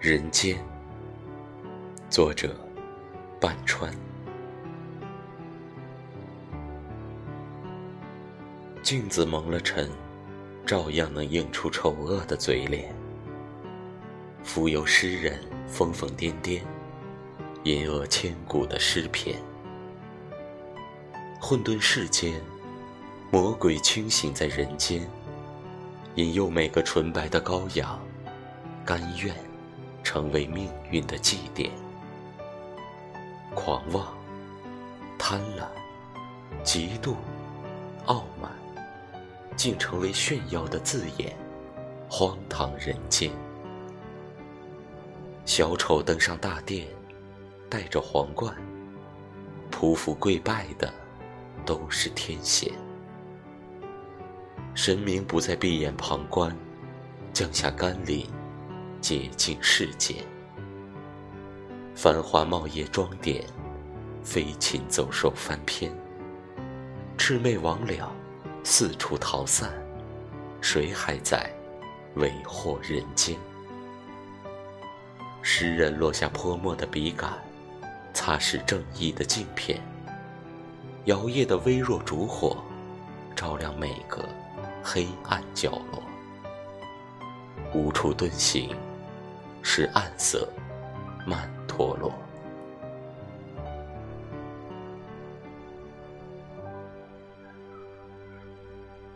人间，作者半川。镜子蒙了尘，照样能映出丑恶的嘴脸。浮游诗人疯疯癫癫，吟恶千古的诗篇。混沌世间，魔鬼清醒在人间，引诱每个纯白的羔羊，甘愿成为命运的祭奠。狂妄、贪婪、嫉妒、傲慢，竟成为炫耀的字眼，荒唐人间。小丑登上大殿，戴着皇冠，匍匐跪拜的都是天仙。神明不再闭眼旁观，降下甘霖，洁净世间。繁华茂业装点，飞禽走兽翻篇。魑魅魍魉四处逃散，谁还在为祸人间？诗人落下泼墨的笔杆，擦拭正义的镜片。摇曳的微弱烛火，照亮每个黑暗角落。无处遁形，是暗色曼陀罗。